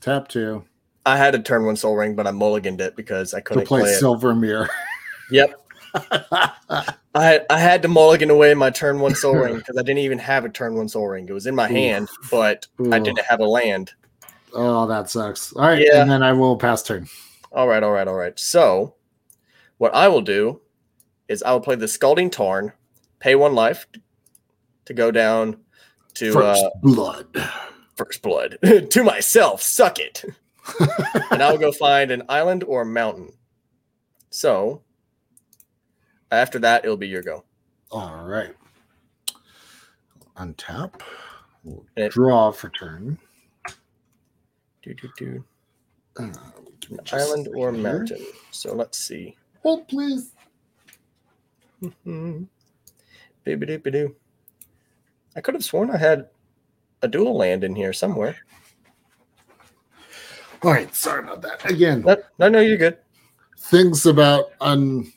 Tap two. I had to turn one Sol Ring, but I mulliganed it because I couldn't play, play. Silver Mirror. Yep. I I had to mulligan away my turn one Sol Ring because I didn't even have a turn one Sol Ring. It was in my Ooh. hand, but I didn't have a land. Oh, that sucks. All right. Yeah. And then I will pass turn. All right, all right, all right. So, what I will do is I will play the Scalding Tarn, pay one life to go down to First uh, blood. First Blood to myself. Suck it. And I'll go find an island or a mountain. So, after that, it'll be your go. All right. Untap. We'll it- draw for turn. Do, do, do. Uh, An island or here. mountain. So let's see. Hold, please. Mhm. Bibbidi-bidoo. I could have sworn I had a dual land in here somewhere. All right. Sorry about that. Again, No, no, no, you're good. things about unplanned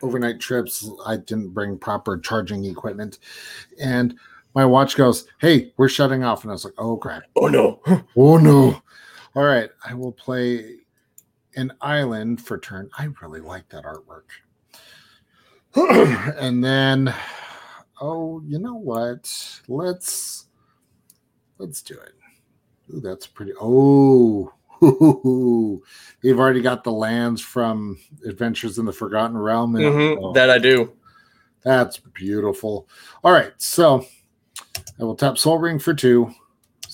overnight trips. I didn't bring proper charging equipment. And my watch goes, Hey, we're shutting off. And I was like, Oh, crap. Oh no. Oh, no. All right. I will play an island for turn. I really like that artwork. and then, oh, you know what? Let's let's do it. Ooh, that's pretty. Oh, they've already got the lands from Adventures in the Forgotten Realm. Mhm, oh, That I do. that's beautiful. All right, so I will tap Sol Ring for two.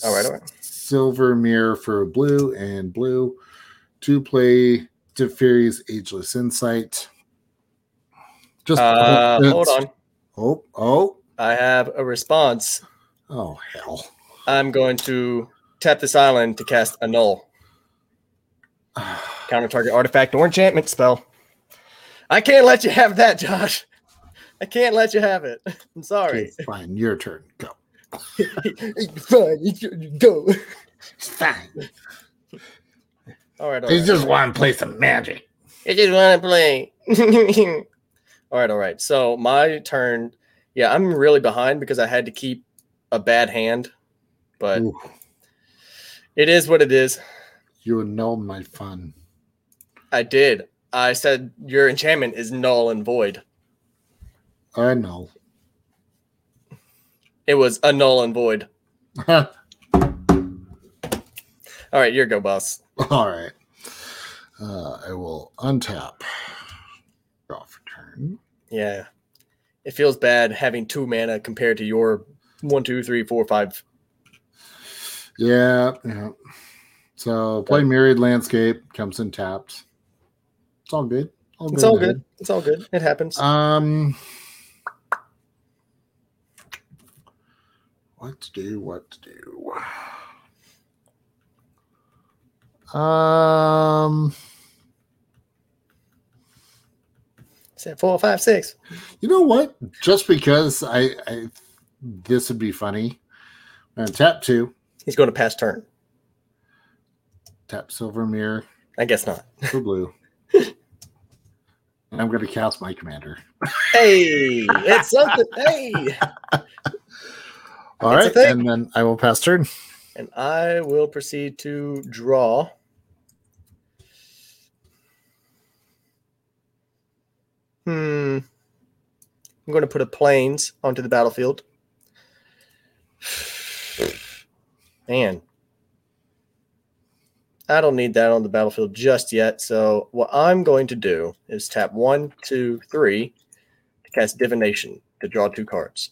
All right, all right. Silver Mirror for blue and blue to play Teferi's Ageless Insight. Just Uh, oh, hold on. Oh, oh, I have a response. oh, hell. I'm going to tap this island to cast Annul. Counter target artifact or enchantment spell. I can't let you have that, Josh. I can't let you have it. I'm sorry. Okay, fine, your turn. Go. Fine, you go. It's fine. All right, all They right. just want to play some magic. I just want to play. all right, all right. So my turn. Yeah, I'm really behind because I had to keep a bad hand, but Ooh, it is what it is. you annulled my fun. I did. I said your enchantment is null and void. I know. It was a null and void. All right, your go, boss. All right. Uh, I will untap. Draw for turn. Yeah, it feels bad having two mana compared to your one, two, three, four, five. Yeah, yeah. So play Myriad Landscape comes in tapped. It's all good. It's all good. It's all good. It happens. Um, what to do? What to do? Um, Set four, five, six. you know what? Just because I, I this would be funny. Gonna tap two, He's going to pass turn. tap Silver Mirror I guess not. for blue. and I'm gonna cast my commander. Hey, it's something. Hey, All right, and then I will pass turn. and I will proceed to draw. Hmm. I'm going to put a Plains onto the battlefield. Man, I don't need that on the battlefield just yet. So what I'm going to do is tap one, two, three to cast divination to draw two cards.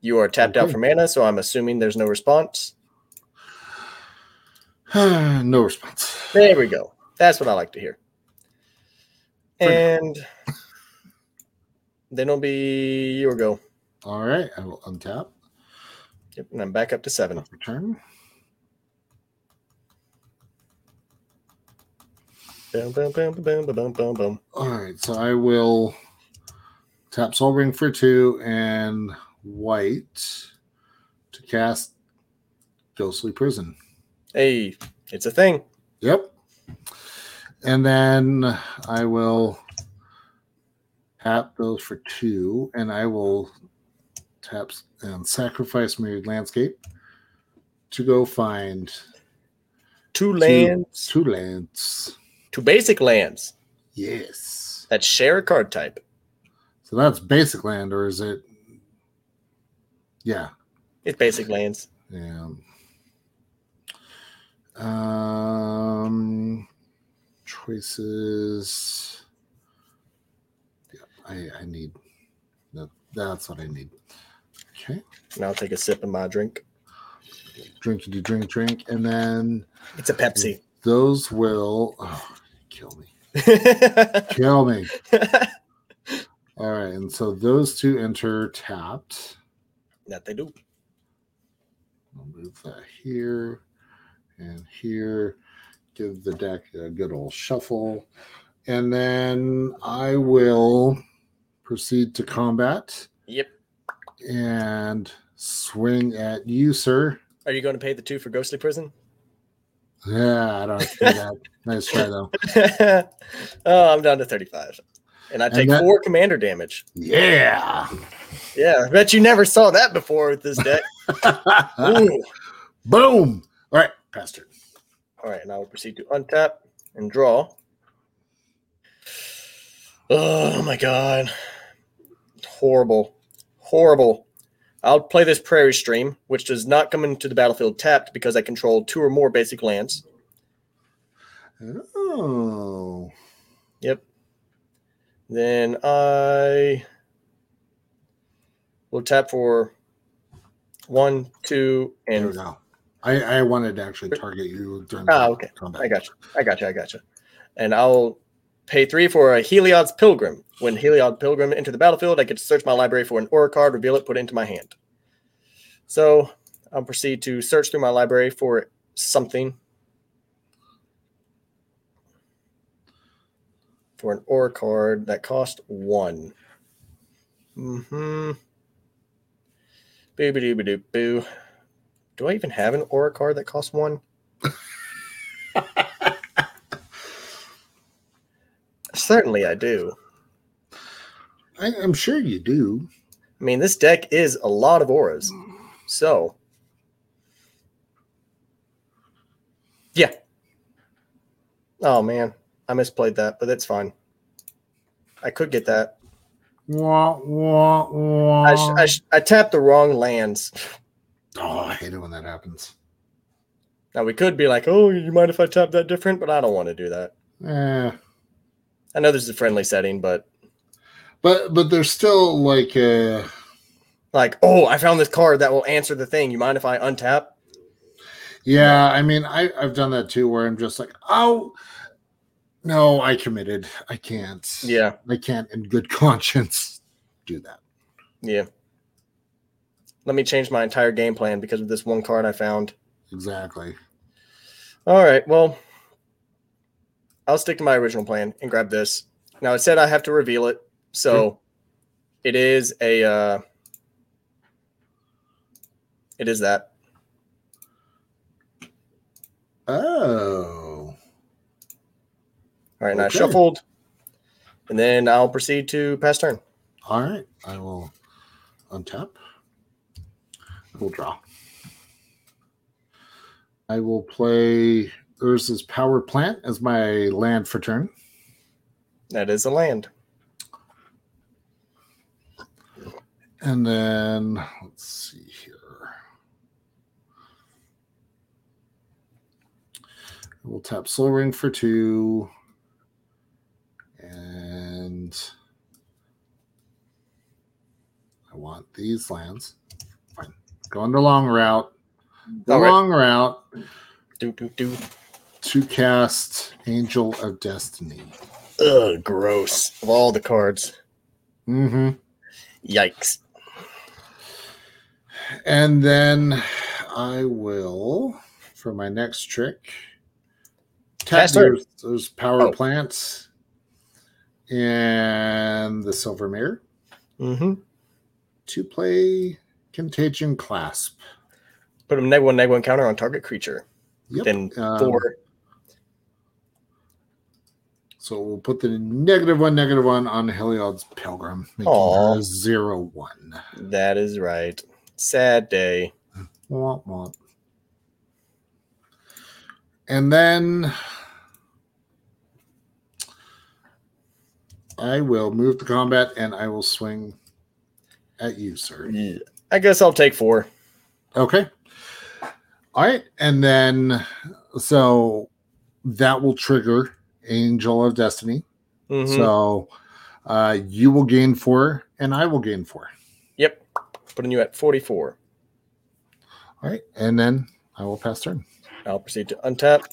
You are tapped out Okay. for mana, so I'm assuming there's no response. no response. There we go. That's what I like to hear. And then it'll be your go. All right, I will untap. Yep, and I'm back up to seven. Return. Boom, boom, boom, boom, boom, boom, boom, boom. All right, so I will tap Sol Ring for two and white to cast Ghostly Prison. Hey, it's a thing. Yep. and then I will tap those for two, and I will tap s- and sacrifice Myriad Landscape to go find Two two- lands, two lands. two basic lands Yes. that share a card type. So that's basic land, or is it? Yeah. It's basic lands. Yeah. Um, choices. Yeah, I I need. That, that's what I need. Okay. And I'll take a sip of my drink. Drinkity drink drink, and then It's a Pepsi. those will oh, kill me. Kill me. All right, and so those two enter tapped. that they do. I'll move that here and here. Give the deck a good old shuffle. And then I will proceed to combat Yep. And swing at you, sir. Are you going to pay the two for Ghostly Prison? Yeah, I don't see that. nice try, though. oh, I'm down to 35. And I And take that- four commander damage. Yeah. Yeah, I bet you never saw that before with this deck. Boom. All right, Pastor. All right, now we'll proceed to untap and draw. Oh my god. Horrible. Horrible. I'll play this Prairie Stream, which does not come into the battlefield tapped because I control two or more basic lands. Oh. Yep. Then I will tap for one, two, There and go. I, I wanted to actually target you during ah, the okay. combat. I got you. I got you. I got you. And I'll pay three for a Heliod's Pilgrim. When Heliod Pilgrim enter the battlefield, I get to search my library for an aura card, reveal it, put it into my hand. So I'll proceed to search through my library for something. For an aura card that cost one. Mm-hmm. Boo doo boo. Do I even have an aura card that costs one? Certainly I do. I, I'm sure you do. I mean, this deck is a lot of auras. So, yeah. Oh, man. I misplayed that, but that's fine. I could get that. Wah, wah, wah. I, sh- I, sh- I tapped the wrong lands. oh, I hate it when that happens. Now, we could be like, oh, you mind if I tap that different? But I don't want to do that. Eh. I know this is a friendly setting, but But but there's still like uh like, oh, I found this card that will answer the thing. You mind if I untap? yeah, I mean I, I've done that too where I'm just like, oh no, I committed. I can't. Yeah. I can't in good conscience do that. Yeah. Let me change my entire game plan because of this one card I found. Exactly. All right. Well, I'll stick to my original plan and grab this. Now it said I have to reveal it, so it is a. Uh, it is that. Oh. All right. Now I shuffled, and then I'll proceed to pass turn. All right. I will untap. I will draw. I will play Urza's Power Plant as my land for turn. That is a land. And then let's see here. We'll tap Sol Ring for two. And I want these lands. Fine. Going the long route. The All right. long route Do do do. To cast Angel of Destiny. Ugh, gross. Of all the cards, Mm-hmm. yikes. And then I will, for my next trick, tap turn. those, those power Oh. plants and the silver mirror Mm-hmm. to play Contagion Clasp. Put a neg one neg one counter on target creature. Yep. Then um, four. So we'll put the negative one, negative one on Heliod's Pilgrim, making Aw. her zero one. That is right. Sad day. Womp womp. And then I will move to combat and I will swing at you, sir. Yeah. I guess I'll take four. Okay. All right. And then so that will trigger Angel of Destiny. Mhm. So uh you will gain four and I will gain four. Yep. Putting you at 44. All right. And then I will pass turn. I'll proceed to untap.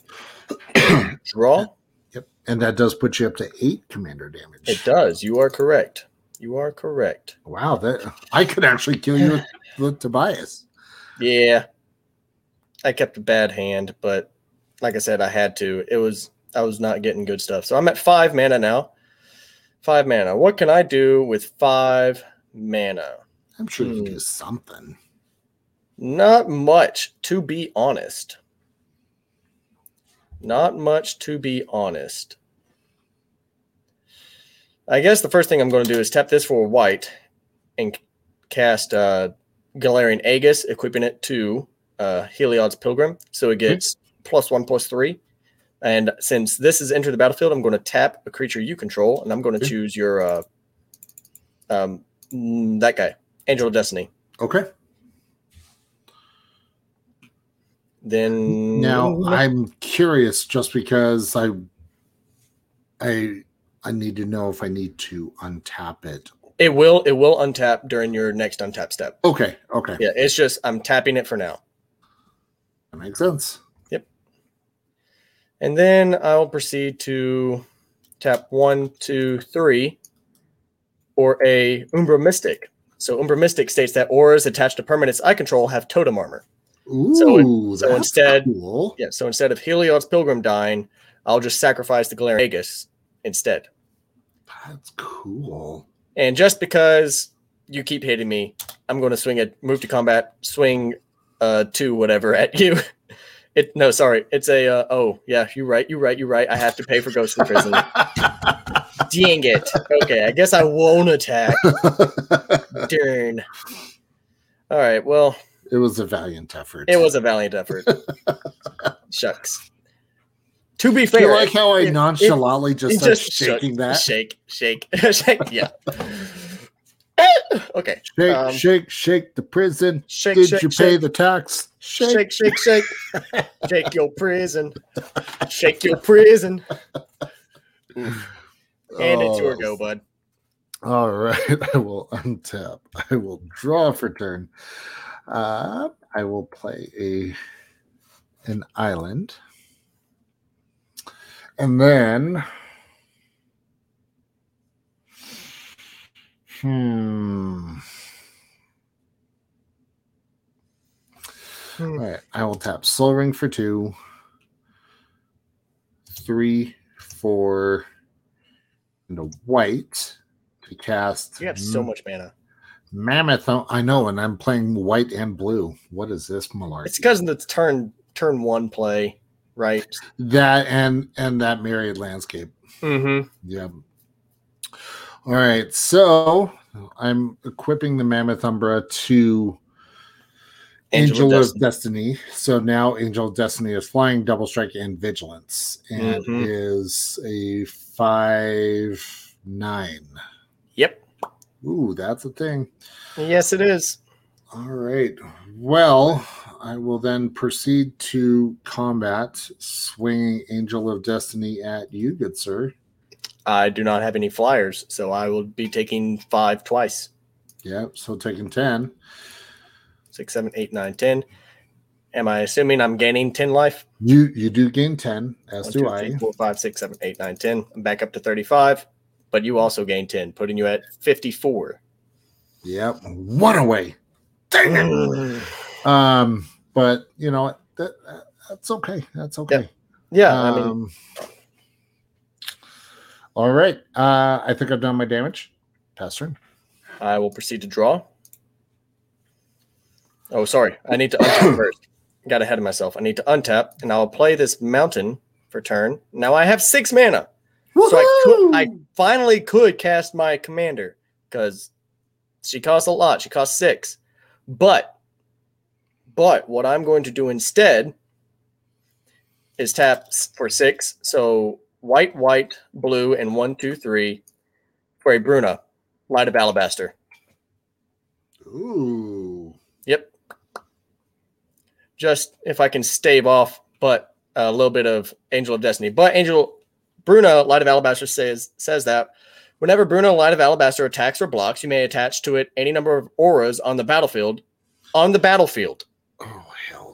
Draw. Yep. And that does put you up to eight commander damage. It does. You are correct. You are correct. Wow, that I could actually kill you with, with Tobias. Yeah. I kept a bad hand, but like I said, I had to. It was I was not getting good stuff. So I'm at five mana now. Five mana. What can I do with five mana? I'm sure you Hmm. can do something. Not much, to be honest. Not much, to be honest. I guess the first thing I'm going to do is tap this for white and cast uh, Galarian Aegis, equipping it to uh, Heliod's Pilgrim. So it gets plus one, plus three. And since this is enter the battlefield, I'm going to tap a creature you control, and I'm going to Okay. choose your uh, um, mm, that guy, Angel of Destiny. Okay. Then Now I'm curious just because I I I need to know if I need to untap it. It will it will untap during your next untap step. Okay, okay. Yeah, it's just I'm tapping it for now. That makes sense. And then I'll proceed to tap one, two, three, or a Umbra Mystic. So Umbra Mystic states that auras attached to permanents I control have totem armor. Ooh, So- so that's instead- cool. Yeah, so instead of Heliod's Pilgrim dying, I'll just sacrifice the Galarian Aegis instead. That's cool. And just because you keep hitting me, I'm going to swing a move to combat, swing uh two whatever at you. It no, sorry, it's a uh, oh yeah, you're right, you're right, you're right. I have to pay for Ghostly Prison. Dang it. Okay, I guess I won't attack. Darn. All right, well, it was a valiant effort. it was a valiant effort. Shucks. To be Do fair, you like how I it- it- nonchalantly just it just shaking that? Shake, shake, shake. Yeah. Okay. Shake, Um, shake, shake the prison. Shake, Did shake, you pay the tax? Shake. shake, shake, shake, shake your prison, shake your prison, and it's your Oh, go, bud. All right, I will untap. I will draw for turn. Uh, I will play a an island, and then hmm. All right, I will tap Sol Ring for two, three, four, and a white to cast. You have so much mana. Mammoth. oh, I know, and I'm playing white and blue. What is this malarkey? It's because of the turn turn one play, right? that and and that myriad landscape. Mm-hmm. Yep. All right, so I'm equipping the Mammoth Umbra to Angel, of, Destiny. So now Angel of Destiny is flying, double strike, and vigilance, and Mhm. is a five nine. Yep. Ooh, that's a thing. Yes, it is. All right. Well, I will then proceed to combat, swinging Angel of Destiny at you, good sir. I do not have any flyers, so I will be taking five twice. Yep. So taking ten. Six, seven, eight, nine, ten. Am I assuming I'm gaining ten life? You you do gain ten, as One, do two, I. three, four, five, six, seven, eight, nine, ten. I'm back up to thirty-five, but you also gain ten, putting you at fifty-four. Yep. One away. Dang it. Um, but you know? That, that that's okay. That's okay. yeah, I mean, Um, all right. Uh, I think I've done my damage. Pass turn. I will proceed to draw. Oh, sorry. I need to untap first. Got ahead of myself. I need to untap, and I'll play this mountain for turn. Now I have six mana. So I could, I finally could cast my commander because she costs a lot. She costs six. But, but what I'm going to do instead is tap for six. So white, white, blue, and one, two, three for a Bruna, Light of Alabaster. Ooh. Yep. Just if I can stave off, but a little bit of Angel of Destiny. But Angel Bruna, Light of Alabaster says says that whenever Bruna Light of Alabaster attacks or blocks, you may attach to it any number of auras on the battlefield. On the battlefield. Oh.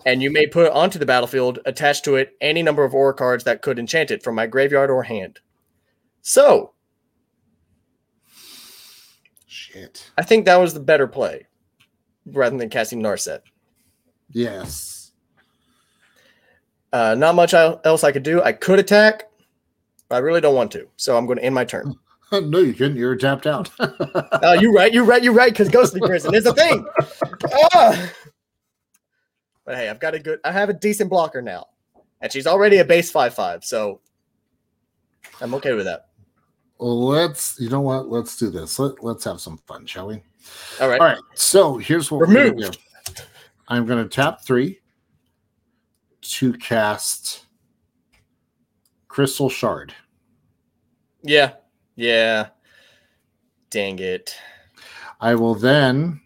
And you may put onto the battlefield, attach to it any number of aura cards that could enchant it from my graveyard or hand. So Shit. I think that was the better play rather than casting Narset. Yes. Uh, not much else I could do. I could attack. but I really don't want to. So I'm going to end my turn. no, you couldn't. You were tapped out. Oh, you're right. You're right. You're right. Because Ghostly Prison is a thing. Ah! But hey, I've got a good. I have a decent blocker now, and she's already a base five five. So I'm okay with that. Let's. You know what? Let's do this. Let, let's have some fun, shall we? All right. All right. So here's what we're gonna do. I'm going to tap three to cast Crystal Shard. Yeah. Yeah. Dang it. I will then.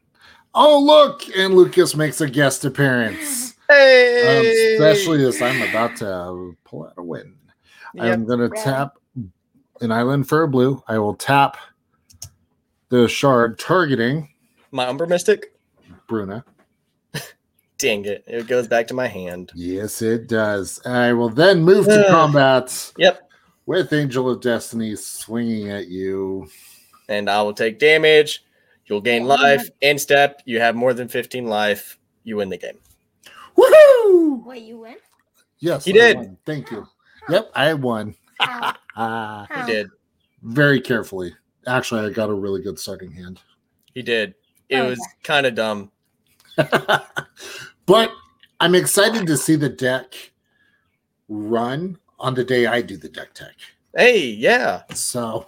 Oh, look! And Lucas makes a guest appearance. Um, Hey. especially as I'm about to pull out a win. Yep. I'm going to tap an island for a blue. I will tap the shard targeting my Umbra Mystic. Bruna. Dang it. It goes back to my hand. Yes, it does. I will then move to Ugh. combat Yep. with Angel of Destiny swinging at you. And I will take damage. You'll gain Yeah. life. In step, you have more than 15 life. You win the game. Woohoo! Wait, you win? Yes, He I did. won. Thank you. Yep, I won. How? Ah, He did. very carefully. Actually, I got a really good starting hand. He did. It Oh, was yeah. kind of dumb. but I'm excited to see the deck run on the day I do the deck tech. Hey, yeah. So,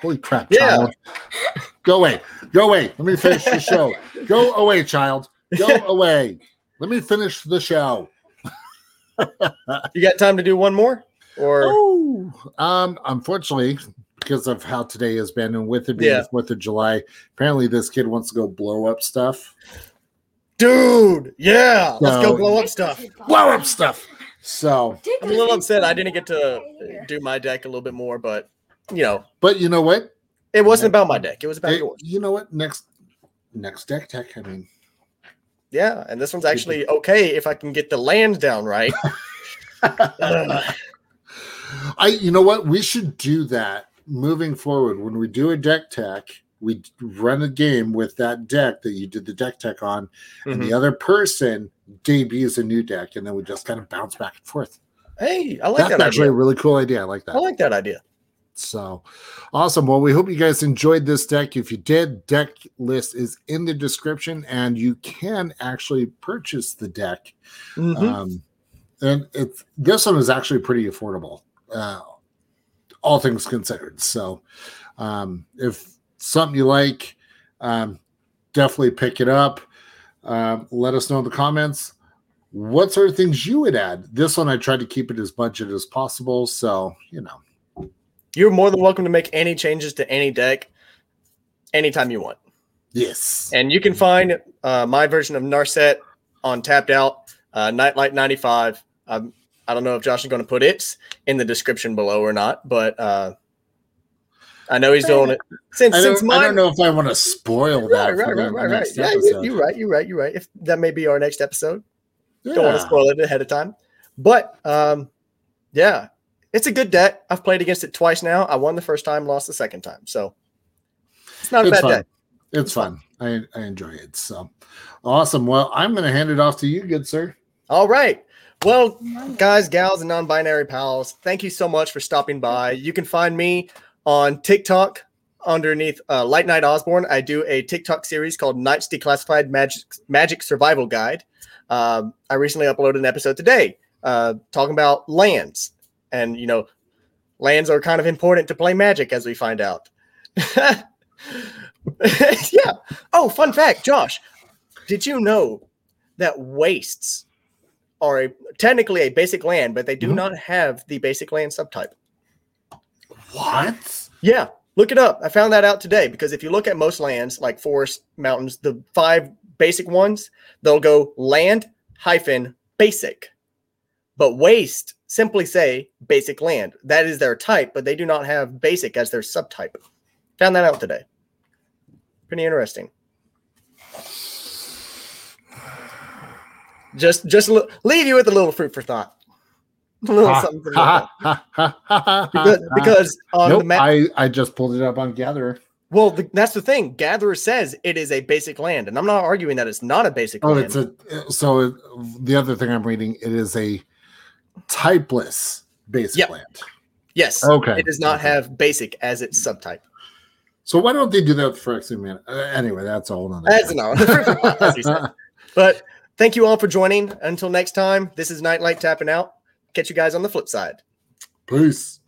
holy crap, Yeah. child. Go away. Go away. Let me finish the show. Go away, child. Go away. Let me finish the show. You got time to do one more? Or Oh, um, unfortunately, because of how today has been, and with it being Yeah. the Fourth of July, apparently this kid wants to go blow up stuff. dude, yeah, let's go blow up stuff. Blow up stuff. So, I'm a little upset I didn't get to do my deck a little bit more, but you know, but you know what? It wasn't about my deck. It was about Hey, yours. you know what? Next, next deck tech. I mean, Yeah, and this one's actually okay if I can get the land down right. I. You know what? We should do that moving forward. When we do a deck tech, we run a game with that deck that you did the deck tech on, and Mhm. the other person debuts a new deck, and then we just kind of bounce back and forth. Hey, I like That's that actually idea. a really cool idea. I like that. I like that idea. So awesome. Well, we hope you guys enjoyed this deck. If you did, deck list is in the description and you can actually purchase the deck. Mhm. Um, and it's this one is actually pretty affordable, uh, all things considered. So um, if something you like, um, definitely pick it up. Um, let us know in the comments what sort of things you would add. This one, I tried to keep it as budget as possible. So, you know, You're more than welcome to make any changes to any deck anytime you want. yes. And you can find uh, my version of Narset on Tapped Out, uh, Nightlight 95. Um, I don't know if Josh is going to put it in the description below or not, but uh, I know he's doing it since I since don't, I mine. don't know if I want to spoil that. Right, for right, right, right, right. Yeah, episode. you're right. You're right. You're right. If that may be our next episode, Yeah. don't want to spoil it ahead of time. But um, yeah, it's a good deck. I've played against it twice now. I won the first time, lost the second time. So it's not a It's bad fun. deck. It's fun. I, I enjoy it. So awesome. Well, I'm going to hand it off to you, good sir. All right. Well, guys, gals, and non-binary pals, thank you so much for stopping by. You can find me on TikTok underneath uh, Light Night Osborne. I do a TikTok series called Knights Declassified Magic Magic Survival Guide. Um, I recently uploaded an episode today uh, talking about lands, and you know, lands are kind of important to play Magic, as we find out. yeah. Oh, fun fact, Josh. Did you know that wastes are a, technically a basic land, but they do Mhm. not have the basic land subtype? What? Yeah, look it up. I found that out today because if you look at most lands like forest, mountains, the five basic ones, they'll go land hyphen basic. But waste simply say basic land. That is their type, but they do not have basic as their subtype. Found that out today. Pretty interesting. Just just leave you with a little fruit for thought. A little Ha, something for ha, thought. ha, ha, ha, because, ha. because on nope, the map I, I just pulled it up on Gatherer. Well, the, that's the thing. Gatherer says it is a basic land, and I'm not arguing that it's not a basic Oh, land. it's a so it, the other thing I'm reading it is a typeless basic Yep. land. yes. Okay. It does not Okay. have basic as its subtype. So why don't they do that for Phyrexian Man? Uh, anyway, that's a whole nother. That's thing. no. as he said. But thank you all for joining. Until next time, this is Nightlight tapping out. Catch you guys on the flip side. Peace.